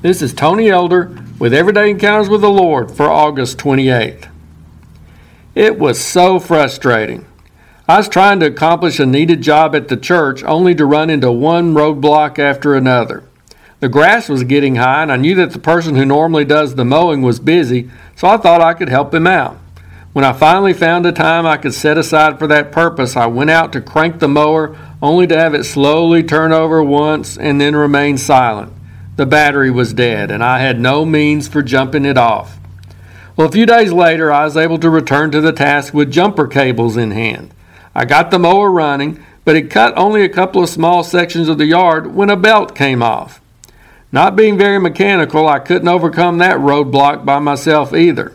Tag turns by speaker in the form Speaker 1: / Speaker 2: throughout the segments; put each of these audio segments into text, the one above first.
Speaker 1: This is Tony Elder with Everyday Encounters with the Lord for August 28th. It was so frustrating. I was trying to accomplish a needed job at the church only to run into one roadblock after another. The grass was getting high, and I knew that the person who normally does the mowing was busy, so I thought I could help him out. When I finally found a time I could set aside for that purpose, I went out to crank the mower only to have it slowly turn over once and then remain silent. The battery was dead, and I had no means for jumping it off. Well, a few days later, I was able to return to the task with jumper cables in hand. I got the mower running, but it cut only a couple of small sections of the yard when a belt came off. Not being very mechanical, I couldn't overcome that roadblock by myself either.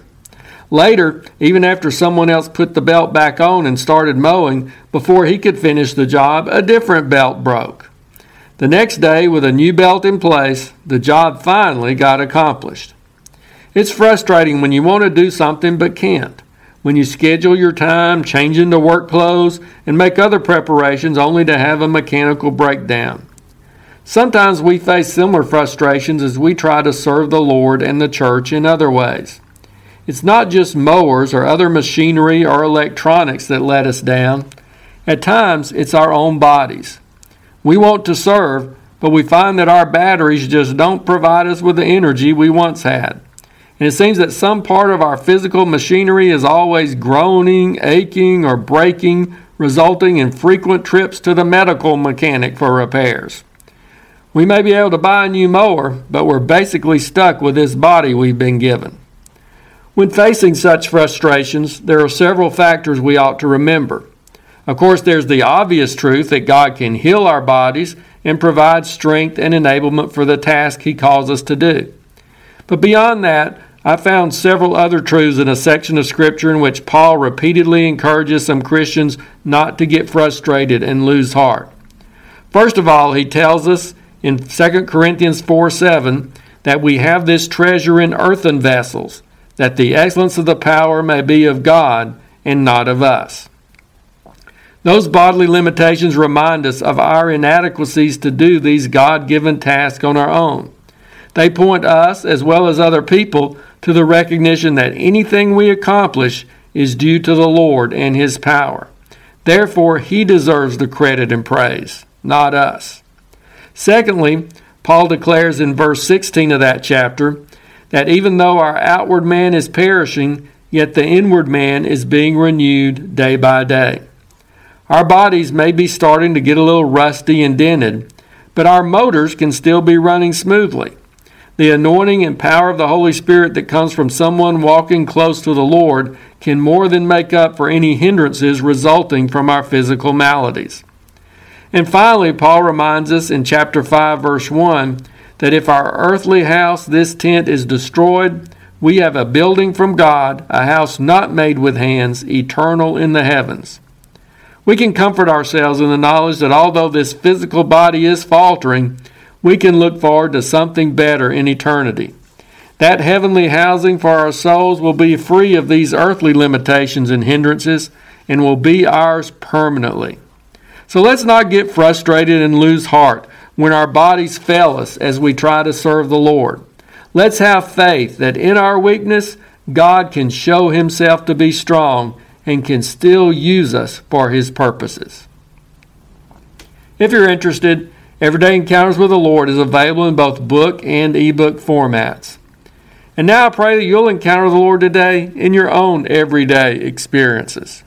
Speaker 1: Later, even after someone else put the belt back on and started mowing, before he could finish the job, a different belt broke. The next day, with a new belt in place, the job finally got accomplished. It's frustrating when you want to do something but can't. When you schedule your time, change into work clothes, and make other preparations only to have a mechanical breakdown. Sometimes we face similar frustrations as we try to serve the Lord and the church in other ways. It's not just mowers or other machinery or electronics that let us down. At times, it's our own bodies. We want to serve, but we find that our batteries just don't provide us with the energy we once had. And it seems that some part of our physical machinery is always groaning, aching, or breaking, resulting in frequent trips to the medical mechanic for repairs. We may be able to buy a new mower, but we're basically stuck with this body we've been given. When facing such frustrations, there are several factors we ought to remember. Of course, there's the obvious truth that God can heal our bodies and provide strength and enablement for the task He calls us to do. But beyond that, I found several other truths in a section of Scripture in which Paul repeatedly encourages some Christians not to get frustrated and lose heart. First of all, he tells us in 2 Corinthians 4 7 that we have this treasure in earthen vessels, that the excellence of the power may be of God and not of us. Those bodily limitations remind us of our inadequacies to do these God given tasks on our own. They point us, as well as other people, to the recognition that anything we accomplish is due to the Lord and His power. Therefore, He deserves the credit and praise, not us. Secondly, Paul declares in verse 16 of that chapter that even though our outward man is perishing, yet the inward man is being renewed day by day. Our bodies may be starting to get a little rusty and dented, but our motors can still be running smoothly. The anointing and power of the Holy Spirit that comes from someone walking close to the Lord can more than make up for any hindrances resulting from our physical maladies. And finally, Paul reminds us in chapter 5, verse 1, that if our earthly house, this tent, is destroyed, we have a building from God, a house not made with hands, eternal in the heavens. We can comfort ourselves in the knowledge that although this physical body is faltering, we can look forward to something better in eternity. That heavenly housing for our souls will be free of these earthly limitations and hindrances and will be ours permanently. So let's not get frustrated and lose heart when our bodies fail us as we try to serve the Lord. Let's have faith that in our weakness, God can show Himself to be strong and can still use us for His purposes. If you're interested, Everyday Encounters with the Lord is available in both book and ebook formats. And now I pray that you'll encounter the Lord today in your own everyday experiences.